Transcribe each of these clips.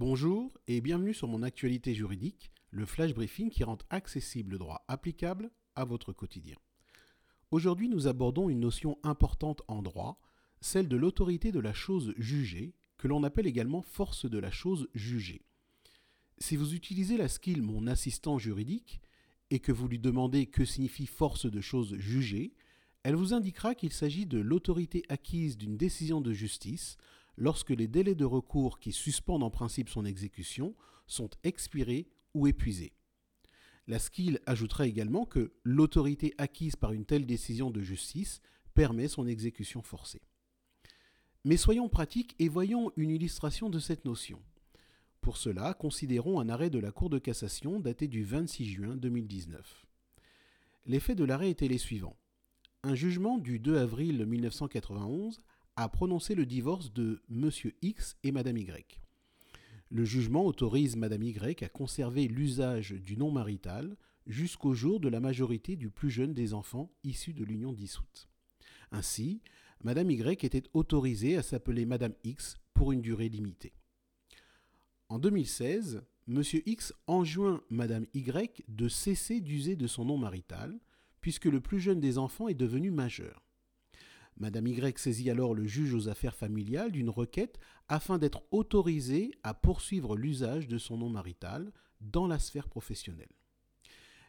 Bonjour et bienvenue sur mon actualité juridique, le flash briefing qui rend accessible le droit applicable à votre quotidien. Aujourd'hui, nous abordons une notion importante en droit, celle de l'autorité de la chose jugée, que l'on appelle également force de la chose jugée. Si vous utilisez la skill Mon assistant juridique et que vous lui demandez que signifie force de chose jugée, elle vous indiquera qu'il s'agit de l'autorité acquise d'une décision de justice lorsque les délais de recours qui suspendent en principe son exécution sont expirés ou épuisés. La skill ajoutera également que l'autorité acquise par une telle décision de justice permet son exécution forcée. Mais soyons pratiques et voyons une illustration de cette notion. Pour cela, considérons un arrêt de la Cour de cassation daté du 26 juin 2019. L'effet de l'arrêt était les suivants. Un jugement du 2 avril 1991 a prononcé le divorce de M. X et Mme Y. Le jugement autorise Mme Y à conserver l'usage du nom marital jusqu'au jour de la majorité du plus jeune des enfants issus de l'union dissoute. Ainsi, Mme Y était autorisée à s'appeler Mme X pour une durée limitée. En 2016, M. X enjoint Mme Y de cesser d'user de son nom marital, puisque le plus jeune des enfants est devenu majeur. Madame Y saisit alors le juge aux affaires familiales d'une requête afin d'être autorisée à poursuivre l'usage de son nom marital dans la sphère professionnelle.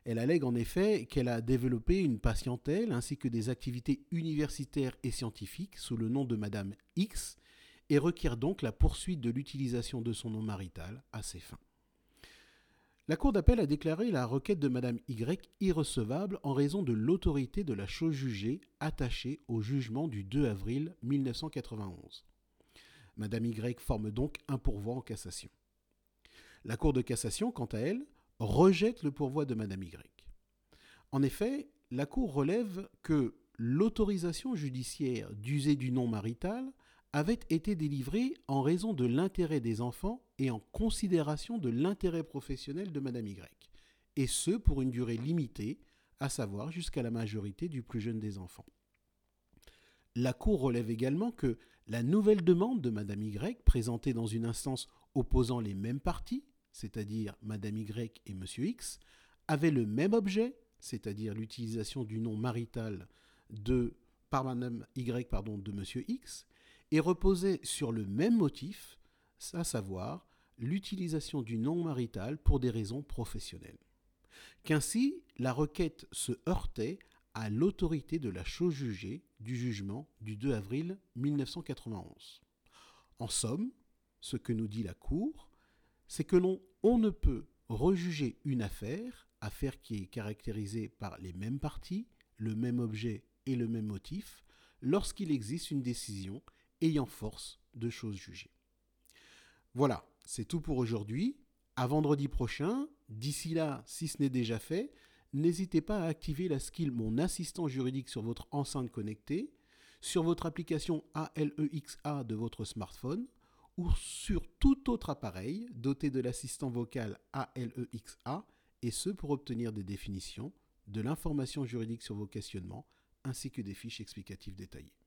Elle allègue en effet qu'elle a développé une patientèle ainsi que des activités universitaires et scientifiques sous le nom de Madame X et requiert donc la poursuite de l'utilisation de son nom marital à ses fins. La Cour d'appel a déclaré la requête de Madame Y irrecevable en raison de l'autorité de la chose jugée attachée au jugement du 2 avril 1991. Madame Y forme donc un pourvoi en cassation. La Cour de cassation, quant à elle, rejette le pourvoi de Madame Y. En effet, la Cour relève que l'autorisation judiciaire d'user du nom marital avait été délivrée en raison de l'intérêt des enfants et en considération de l'intérêt professionnel de Madame Y, et ce pour une durée limitée, à savoir jusqu'à la majorité du plus jeune des enfants. La Cour relève également que la nouvelle demande de Madame Y, présentée dans une instance opposant les mêmes parties, c'est-à-dire Madame Y et Monsieur X, avait le même objet, c'est-à-dire l'utilisation du nom marital par Madame Y de Monsieur X, et reposait sur le même motif, à savoir l'utilisation du nom marital pour des raisons professionnelles. Qu'ainsi, la requête se heurtait à l'autorité de la chose jugée du jugement du 2 avril 1991. En somme, ce que nous dit la Cour, c'est que l'on on ne peut rejuger une affaire, affaire qui est caractérisée par les mêmes parties, le même objet et le même motif, lorsqu'il existe une décision ayant force de choses jugées. Voilà, c'est tout pour aujourd'hui. À vendredi prochain. D'ici là, si ce n'est déjà fait, n'hésitez pas à activer la skill Mon assistant juridique sur votre enceinte connectée, sur votre application ALEXA e de votre smartphone ou sur tout autre appareil doté de l'assistant vocal ALEXA, e et ce pour obtenir des définitions, de l'information juridique sur vos questionnements, ainsi que des fiches explicatives détaillées.